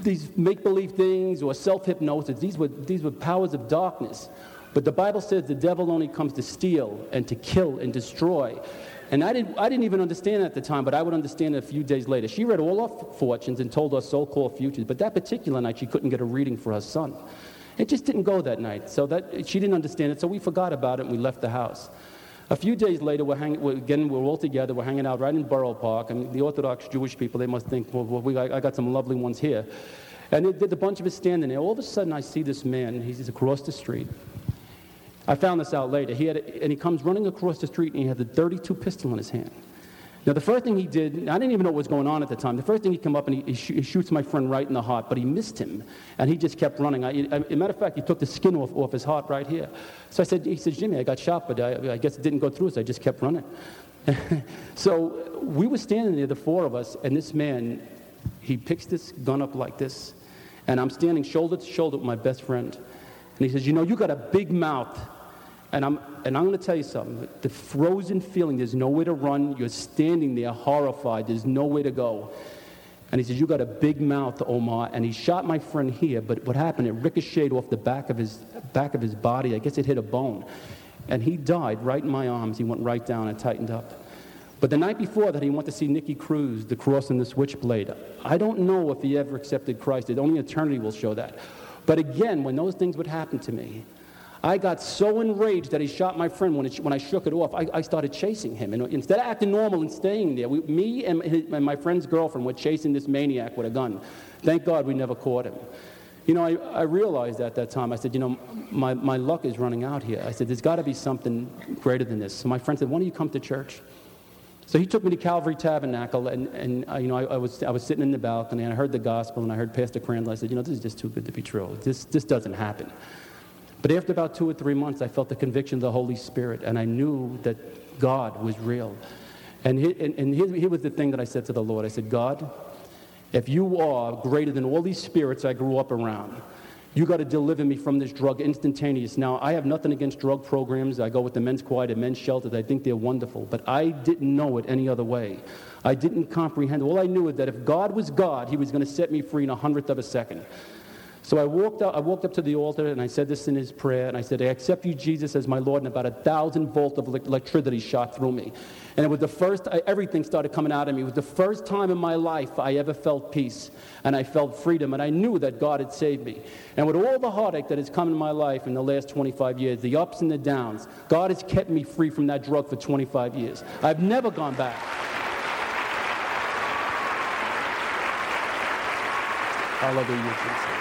these make believe things or self hypnosis, these were, these were powers of darkness. But the Bible says the devil only comes to steal and to kill and destroy. And I didn't, I didn't even understand that at the time, but I would understand it a few days later. She read all our fortunes and told us so called futures, but that particular night she couldn't get a reading for her son. It just didn't go that night. So that, she didn't understand it, so we forgot about it and we left the house. A few days later, we're hanging, we're, again, we're all together. We're hanging out right in Borough Park. Mean, the Orthodox Jewish people, they must think, well, we, I got some lovely ones here. And there's a bunch of us standing there. All of a sudden, I see this man. He's across the street. I found this out later. He had, a, and he comes running across the street and he had a 32 pistol in his hand. Now, the first thing he did, I didn't even know what was going on at the time. The first thing he came up and he, he, sh- he shoots my friend right in the heart, but he missed him. And he just kept running. A matter of fact, he took the skin off, off his heart right here. So I said, he says, Jimmy, I got shot, but I, I guess it didn't go through, so I just kept running. so we were standing there, the four of us, and this man, he picks this gun up like this, and I'm standing shoulder to shoulder with my best friend. And he says, You know, you got a big mouth. And I'm, and I'm going to tell you something. The frozen feeling, there's nowhere to run. You're standing there horrified. There's nowhere to go. And he says, You got a big mouth, Omar. And he shot my friend here, but what happened? It ricocheted off the back of his, back of his body. I guess it hit a bone. And he died right in my arms. He went right down and tightened up. But the night before that, he went to see Nicky Cruz, the cross and the switchblade. I don't know if he ever accepted Christ. Only eternity will show that. But again, when those things would happen to me, I got so enraged that he shot my friend when, it, when I shook it off. I, I, started chasing him. And instead of acting normal and staying there, we, me and, and, my friend's girlfriend were chasing this maniac with a gun. Thank God we never caught him. You know, I, I realized at that time, I said, you know, my, my luck is running out here. I said, there's got to be something greater than this. So my friend said, why don't you come to church? So he took me to Calvary Tabernacle, and, and uh, you know, I, I, was, I was sitting in the balcony, and I heard the gospel, and I heard Pastor Crandall. I said, you know, this is just too good to be true. This, this doesn't happen. But after about two or three months, I felt the conviction of the Holy Spirit, and I knew that God was real. And, he, and, and here, here was the thing that I said to the Lord I said, God, if you are greater than all these spirits I grew up around, you got to deliver me from this drug instantaneous. Now, I have nothing against drug programs. I go with the men's quiet and men's shelters. I think they're wonderful. But I didn't know it any other way. I didn't comprehend. All I knew is that if God was God, He was going to set me free in a hundredth of a second. So I walked, up, I walked up to the altar and I said this in his prayer. And I said, I accept you, Jesus, as my Lord. And about a thousand volt of electricity shot through me. And it was the first, everything started coming out of me. It was the first time in my life I ever felt peace. And I felt freedom. And I knew that God had saved me. And with all the heartache that has come in my life in the last 25 years, the ups and the downs, God has kept me free from that drug for 25 years. I've never gone back. Hallelujah, Jesus.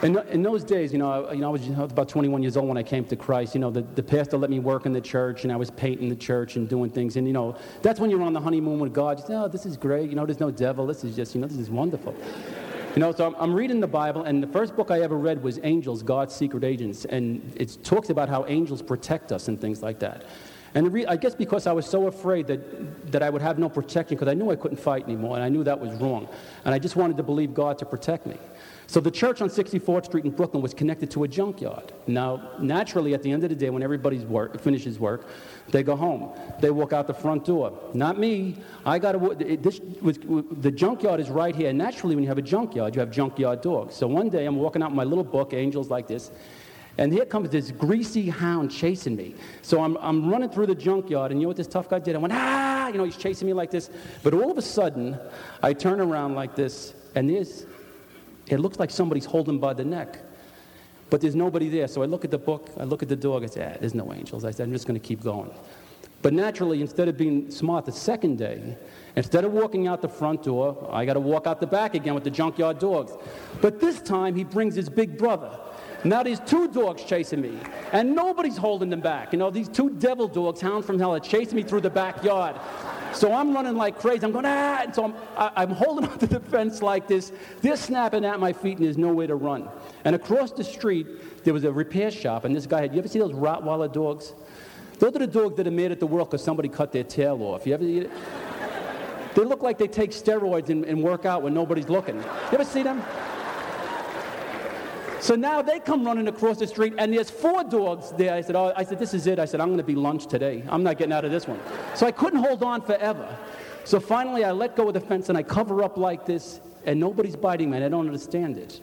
In, in those days, you know, I, you know, I was, about 21 years old when I came to Christ. You know, the, the pastor let me work in the church, and I was painting the church and doing things. And, you know, that's when you're on the honeymoon with God. You say, oh, this is great. You know, there's no devil. This is just, you know, this is wonderful. You know, so I'm, I'm, reading the Bible, and the first book I ever read was Angels, God's Secret Agents. And it talks about how angels protect us and things like that. And re- I guess because I was so afraid that, that I would have no protection, because I knew I couldn't fight anymore, and I knew that was wrong. And I just wanted to believe God to protect me. So the church on 64th Street in Brooklyn was connected to a junkyard. Now, naturally, at the end of the day, when everybody work finishes work, they go home. They walk out the front door. Not me. I got to. This was the junkyard is right here. Naturally, when you have a junkyard, you have junkyard dogs. So one day, I'm walking out my little book, Angels Like This, and here comes this greasy hound chasing me. So I'm, I'm running through the junkyard, and you know what this tough guy did? I went, ah! You know, he's chasing me like this. But all of a sudden, I turn around like this, and there's it looks like somebody's holding by the neck. But there's nobody there. So I look at the book, I look at the dog, I say, ah, there's no angels. I said, I'm just going to keep going. But naturally, instead of being smart the second day, instead of walking out the front door, I got to walk out the back again with the junkyard dogs. But this time, he brings his big brother. Now there's two dogs chasing me, and nobody's holding them back. You know, these two devil dogs, hound from hell, are chasing me through the backyard. So I'm running like crazy. I'm going, ah! And so I'm, I, am holding onto the fence like this. They're snapping at my feet, and there's nowhere to run. And across the street, there was a repair shop, and this guy had, you ever see those Rottweiler dogs? Those are the dogs that are made at the world because somebody cut their tail off. You ever it? They look like they take steroids and, and work out when nobody's looking. You ever see them? So now they come running across the street, and there's four dogs there. I said, oh, I said, this is it. I said, I'm going to be lunch today. I'm not getting out of this one. So I couldn't hold on forever. So finally, I let go of the fence and I cover up like this, and nobody's biting me, and I don't understand it.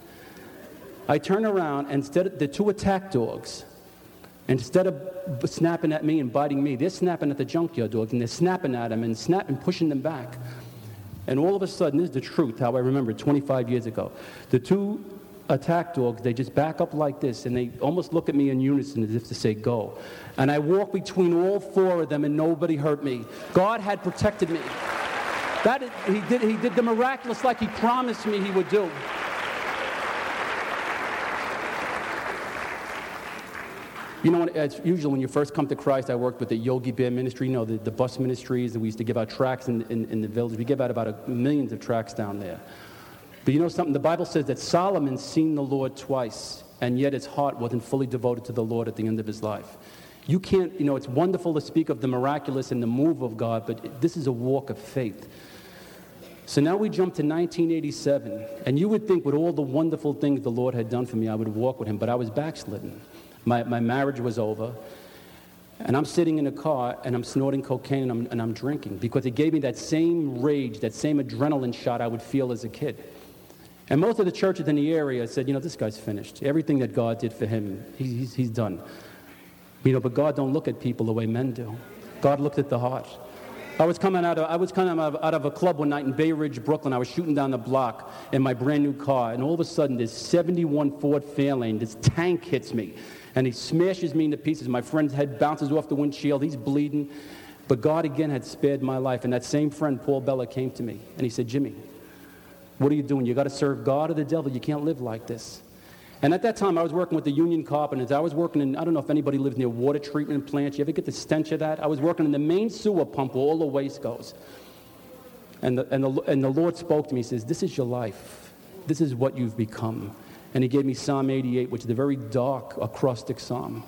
I turn around, and instead of the two attack dogs, instead of snapping at me and biting me, they're snapping at the junkyard dogs, and they're snapping at them and snapping, pushing them back. And all of a sudden, this is the truth, how I remember 25 years ago. The two attack dogs, they just back up like this and they almost look at me in unison as if to say, Go. And I walk between all four of them and nobody hurt me. God had protected me. That is, he, did, he did the miraculous like he promised me he would do. You know, as usual, when you first come to Christ, I worked with the Yogi Bear ministry, you know, the, the bus ministries, and we used to give out tracts in, in, in the village. We give out about a, millions of tracts down there. But you know something? The Bible says that Solomon seen the Lord twice, and yet his heart wasn't fully devoted to the Lord at the end of his life. You can't, you know, it's wonderful to speak of the miraculous and the move of God, but this is a walk of faith. So now we jump to 1987, and you would think with all the wonderful things the Lord had done for me, I would walk with him, but I was backslidden. My, my marriage was over, and I'm sitting in a car and I'm snorting cocaine and I'm, and I'm drinking because it gave me that same rage, that same adrenaline shot I would feel as a kid. And most of the churches in the area said, you know, this guy's finished. Everything that God did for him, he's, he's done. You know, but God don't look at people the way men do. God looked at the heart. I was coming out of, I was coming out of, out of a club one night in Bay Ridge, Brooklyn. I was shooting down the block in my brand new car, and all of a sudden, this 71 Ford Fairlane, this tank hits me, and he smashes me into pieces. My friend's head bounces off the windshield. He's bleeding. But God again had spared my life. And that same friend, Paul Bella, came to me, and he said, Jimmy, what are you doing? You got to serve God or the devil. You can't live like this. And at that time, I was working with the union carpenters. I was working in, I don't know if anybody lives near water treatment plants. You ever get the stench of that? I was working in the main sewer pump where all the waste goes. And the, and the, and the Lord spoke to me. He says, This is your life. This is what you've become. And He gave me Psalm 88, which is a very dark, acrostic psalm.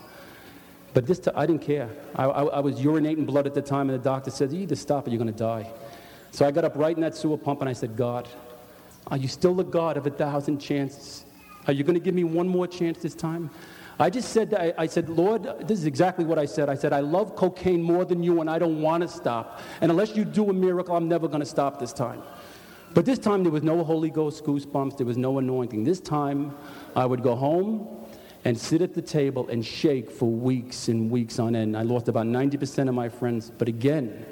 But this, t- I didn't care. I, I, I was urinating blood at the time, and the doctor said, You either stop or you're going to die. So I got up right in that sewer pump and I said, God, are you still the God of a thousand chances? Are you going to give me one more chance this time? I just said, I, I, said, Lord, this is exactly what I said. I said, I love cocaine more than you and I don't want to stop. And unless you do a miracle, I'm never going to stop this time. But this time there was no Holy Ghost goosebumps, there was no anointing. This time I would go home and sit at the table and shake for weeks and weeks on end. I lost about 90% of my friends, but again,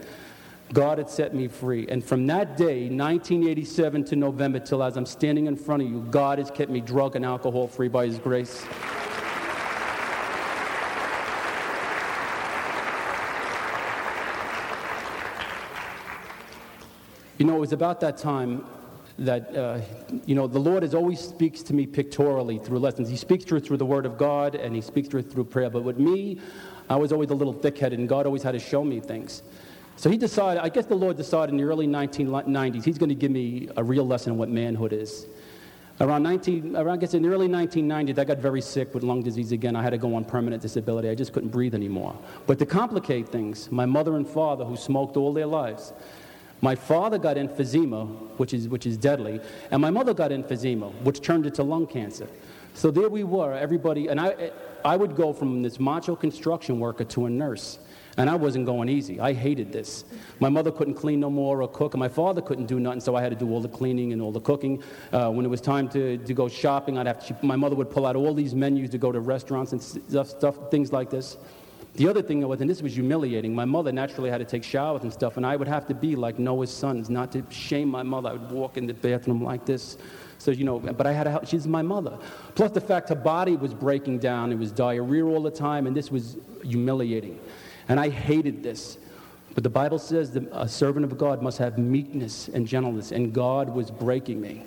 God had set me free. And from that day, 1987 to November, till as I'm standing in front of you, God has kept me drug and alcohol free by His grace. You know, it was about that time that, uh, you know, the Lord has always speaks to me pictorially through lessons. He speaks to it through the Word of God, and He speaks to it through prayer. But with me, I was always a little thick-headed, and God always had to show me things. So he decided, I guess the Lord decided in the early 1990s, he's going to give me a real lesson on what manhood is. Around 19, around, I guess in the early 1990s, I got very sick with lung disease again. I had to go on permanent disability. I just couldn't breathe anymore. But to complicate things, my mother and father, who smoked all their lives, my father got emphysema, which is, which is deadly, and my mother got emphysema, which turned into lung cancer. So there we were, everybody, and I, I would go from this macho construction worker to a nurse. And I wasn't going easy. I hated this. My mother couldn't clean no more or cook, and my father couldn't do nothing, so I had to do all the cleaning and all the cooking. Uh, when it was time to, to go shopping, I'd have to, my mother would pull out all these menus to go to restaurants and stuff, stuff, things like this. The other thing was, and this was humiliating, my mother naturally had to take showers and stuff, and I would have to be like Noah's sons, not to shame my mother. I would walk in the bathroom like this. So, you know, but I had to help. She's my mother. Plus the fact her body was breaking down. It was diarrhea all the time, and this was humiliating. And I hated this. But the Bible says that a servant of God must have meekness and gentleness, and God was breaking me.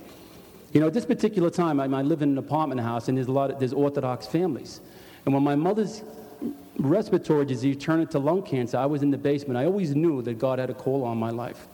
You know, at this particular time, I, I live in an apartment house, and there's a lot of, there's Orthodox families. And when my mother's respiratory disease turned into lung cancer, I was in the basement. I always knew that God had a call on my life.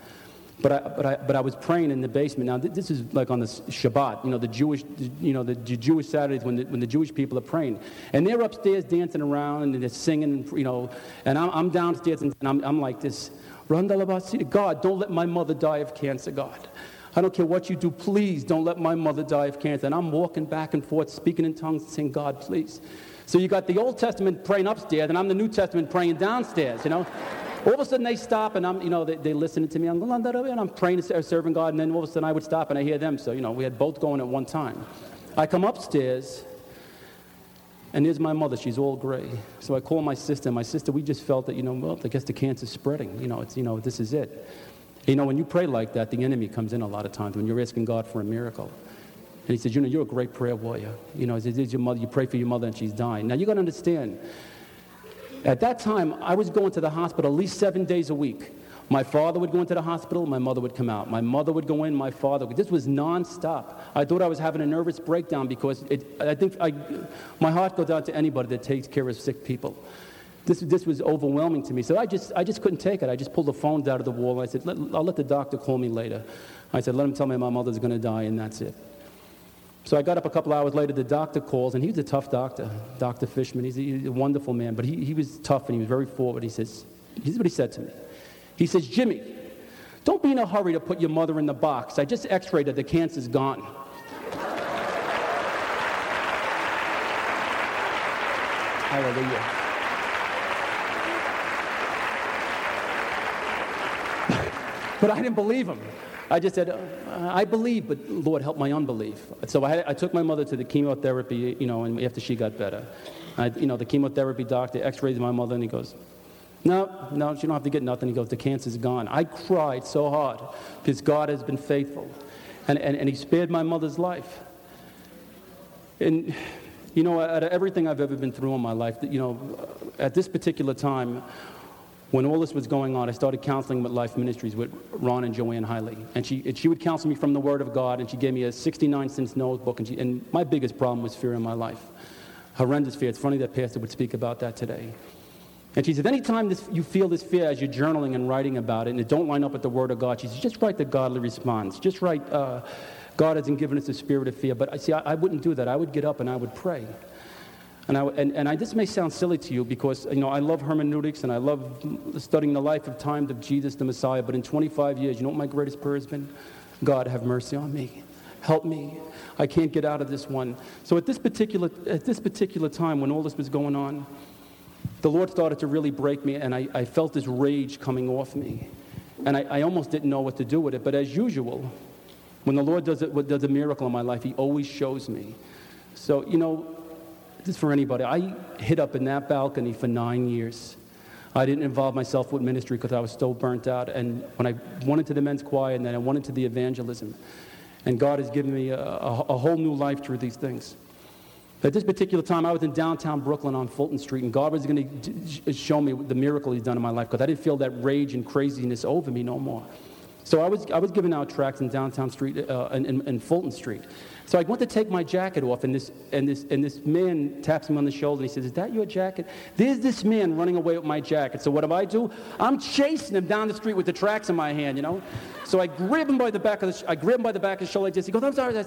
But I, but, I, but I was praying in the basement. Now, this is like on the Shabbat, you know, the Jewish, you know, the Jewish Saturdays when the, when the Jewish people are praying. And they're upstairs dancing around and they're singing, you know, and I'm, I'm downstairs and I'm, I'm like this, God, don't let my mother die of cancer, God. I don't care what you do, please don't let my mother die of cancer. And I'm walking back and forth, speaking in tongues, saying, God, please. So you got the Old Testament praying upstairs, and I'm the New Testament praying downstairs, you know? All of a sudden they stop and I'm, you know, they, they listening to me. I'm, going, and I'm praying, serving God, and then all of a sudden I would stop and I hear them. So, you know, we had both going at one time. I come upstairs, and there's my mother. She's all gray. So I call my sister. My sister, we just felt that, you know, well, I guess the cancer's spreading. You know, it's, you know, this is it. You know, when you pray like that, the enemy comes in a lot of times when you're asking God for a miracle. And he says, you know, you're a great prayer warrior. You know, he says, your mother, you pray for your mother and she's dying. Now you got to understand, at that time, I was going to the hospital at least seven days a week. My father would go into the hospital, my mother would come out. My mother would go in, my father would. This was nonstop. I thought I was having a nervous breakdown because it, I think I, my heart goes out to anybody that takes care of sick people. This, this was overwhelming to me. So I just, I just couldn't take it. I just pulled the phones out of the wall. I said, let, I'll let the doctor call me later. I said, let him tell me my mother's going to die, and that's it. So I got up a couple hours later, the doctor calls, and he was a tough doctor, Dr. Fishman. He's a, he's a wonderful man, but he, he was tough and he was very forward. He says, Here's what he said to me. He says, Jimmy, don't be in a hurry to put your mother in the box. I just x rayed her, the cancer's gone. Hallelujah. but I didn't believe him. I just said, uh, I believe, but Lord, help my unbelief. So I, I, took my mother to the chemotherapy, you know, and after she got better. I, you know, the chemotherapy doctor x-rays my mother, and he goes, no, no, you don't have to get nothing. He goes, the cancer's gone. I cried so hard because God has been faithful. And, and, and he spared my mother's life. And, you know, out of everything I've ever been through in my life, you know, at this particular time, when all this was going on, I started counseling with Life Ministries with Ron and Joanne Hiley. And she, and she would counsel me from the Word of God, and she gave me a 69 cents notebook. And, she, and my biggest problem was fear in my life. Horrendous fear. It's funny that Pastor would speak about that today. And she said, anytime this, you feel this fear as you're journaling and writing about it, and it don't line up with the Word of God, she says, just write the godly response. Just write, uh, God hasn't given us a spirit of fear. But I see, I, I wouldn't do that. I would get up and I would pray. And, I, and, and I, this may sound silly to you because you know, I love hermeneutics and I love studying the life of time of Jesus the Messiah, but in 25 years, you know what my greatest prayer has been? God, have mercy on me. Help me. I can't get out of this one. So at this particular, at this particular time when all this was going on, the Lord started to really break me, and I, I felt this rage coming off me. And I, I almost didn't know what to do with it. But as usual, When the Lord does, it, does a miracle in my life, He always shows me. So, you know, this for anybody. I hid up in that balcony for nine years. I didn't involve myself with ministry because I was so burnt out. And when I went into the men's choir and then I went into the evangelism, and God has given me a, a, a whole new life through these things. At this particular time, I was in downtown Brooklyn on Fulton Street, and God was going to show me the miracle He's done in my life because I didn't feel that rage and craziness over me no more. So I was, I was giving out tracts in downtown street, uh, in, in, Fulton Street. So I went to take my jacket off, and this, and, this, and this man taps me on the shoulder, and he says, is that your jacket? There's this man running away with my jacket. So what do I do? I'm chasing him down the street with the tracts in my hand, you know? So I grab him by the back of the, I grab him by the back of his shoulder like this. He goes, I'm sorry.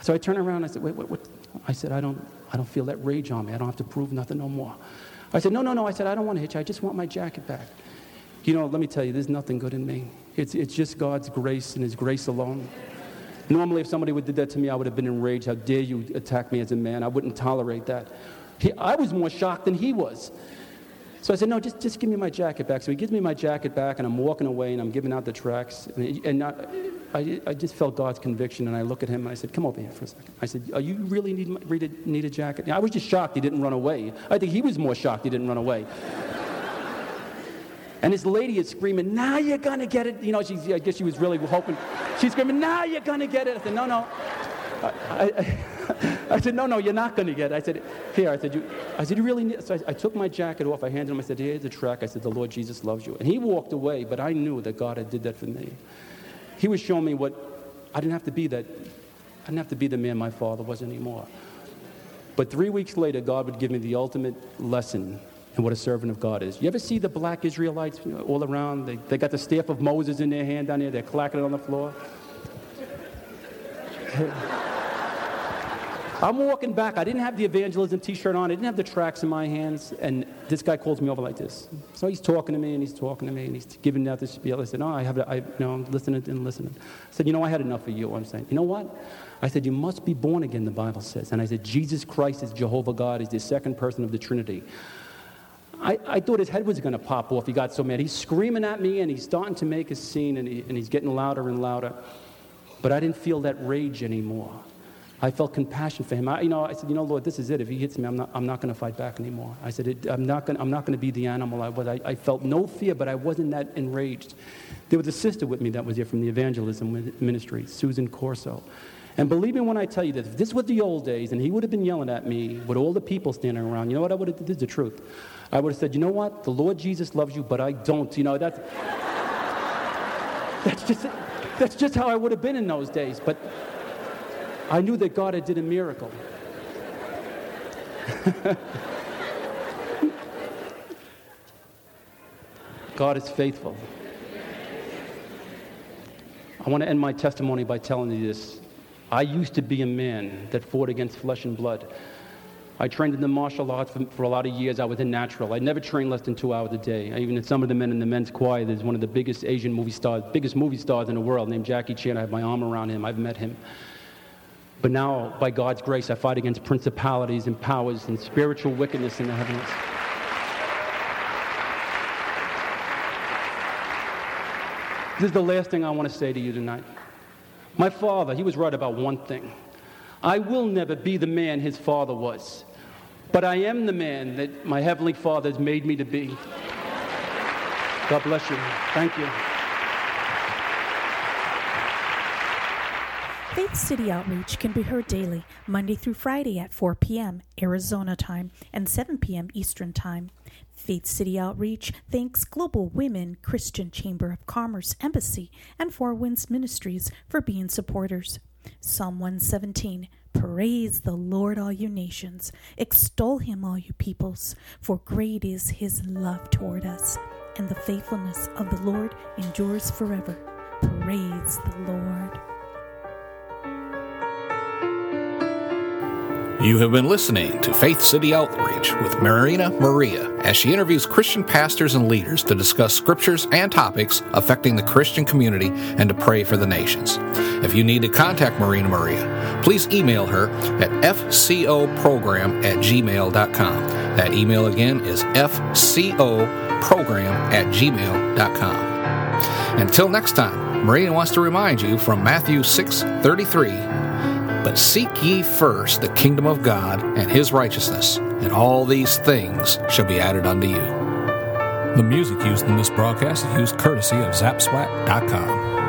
So I turn around, and I said, wait, wait, what? I said, I don't, I don't feel that rage on me. I don't have to prove nothing no more. I said, no, no, no. I said, I don't want to hit you. I just want my jacket back. You know, let me tell you, there's nothing good in me. It's, it's just God's grace and His grace alone. Normally, if somebody would did that to me, I would have been enraged. How dare you attack me as a man? I wouldn't tolerate that. He, I was more shocked than he was. So I said, no, just, just give me my jacket back. So he gives me my jacket back, and I'm walking away, and I'm giving out the tracks. And, and I, I, I, just felt God's conviction, and I look at him, and I said, come over here for a second. I said, are you really need, need a jacket? I was just shocked he didn't run away. I think he was more shocked he didn't run away. And this lady is screaming, now you're gonna get it. You know, she, I guess she was really hoping. She's screaming, now you're gonna get it. I said, no, no. I, I, I said, no, no, you're not gonna get it. I said, here, I said, you, I said, you really need, so I, I took my jacket off, I handed him, I said, here's the track. I said, the Lord Jesus loves you. And he walked away, but I knew that God had did that for me. He was showing me what, I didn't have to be that, I didn't have to be the man my father was anymore. But three weeks later, God would give me the ultimate lesson and what a servant of God is. You ever see the black Israelites all around? They, they got the staff of Moses in their hand down there, they're clacking it on the floor. I'm walking back. I didn't have the evangelism t shirt on, I didn't have the tracks in my hands, and this guy calls me over like this. So he's talking to me, and he's talking to me, and he's giving out this spiel. I said, No, I have, I, no, I'm listening and listening. I said, You know, I had enough of you. I'm saying, You know what? I said, You must be born again, the Bible says. And I said, Jesus Christ is Jehovah God, He's the second person of the Trinity. I, I thought his head was going to pop off. He got so mad. He's screaming at me and he's starting to make a scene and, he, and he's getting louder and louder. But I didn't feel that rage anymore. I felt compassion for him. I, you know, I said, you know, Lord, this is it. If he hits me, I'm not, I'm not going to fight back anymore. I said, it, I'm not going to be the animal I was. I, I felt no fear, but I wasn't that enraged. There was a sister with me that was here from the evangelism ministry, Susan Corso. And believe me when I tell you this, if this was the old days and he would have been yelling at me with all the people standing around, you know what I would have? This is the truth. I would have said, you know what? The Lord Jesus loves you, but I don't. You know, that's, that's, just, that's just how I would have been in those days. But I knew that God had did a miracle. God is faithful. I want to end my testimony by telling you this. I used to be a man that fought against flesh and blood. I trained in the martial arts for, for, a lot of years. I was a natural. I never trained less than two hours a day. I, even some of the men in the men's choir, there's one of the biggest Asian movie stars, biggest movie stars in the world, named Jackie Chan. I have my arm around him. I've met him. But now, by God's grace, I fight against principalities and powers and spiritual wickedness in the heavens. This is the last thing I want to say to you tonight. My father, he was right about one thing. I will never be the man his father was, but I am the man that my Heavenly Father has made me to be. God bless you. Thank you. Faith City Outreach can be heard daily, Monday through Friday at 4 p.m. Arizona time and 7 p.m. Eastern time. Faith City Outreach thanks Global Women Christian Chamber of Commerce Embassy and Four Winds Ministries for being supporters. Psalm 117 Praise the Lord, all you nations. Extol him, all you peoples, for great is his love toward us, and the faithfulness of the Lord endures forever. Praise the Lord. You have been listening to Faith City Outreach with Marina Maria as she interviews Christian pastors and leaders to discuss scriptures and topics affecting the Christian community and to pray for the nations. If you need to contact Marina Maria, please email her at fcoprogram at gmail.com. That email again is fcoprogram at gmail.com. Until next time, Marina wants to remind you from Matthew 6:33, "But seek ye first the kingdom of God and his righteousness, and all these things shall be added unto you." The music used in this broadcast is used courtesy of Zapswap.com.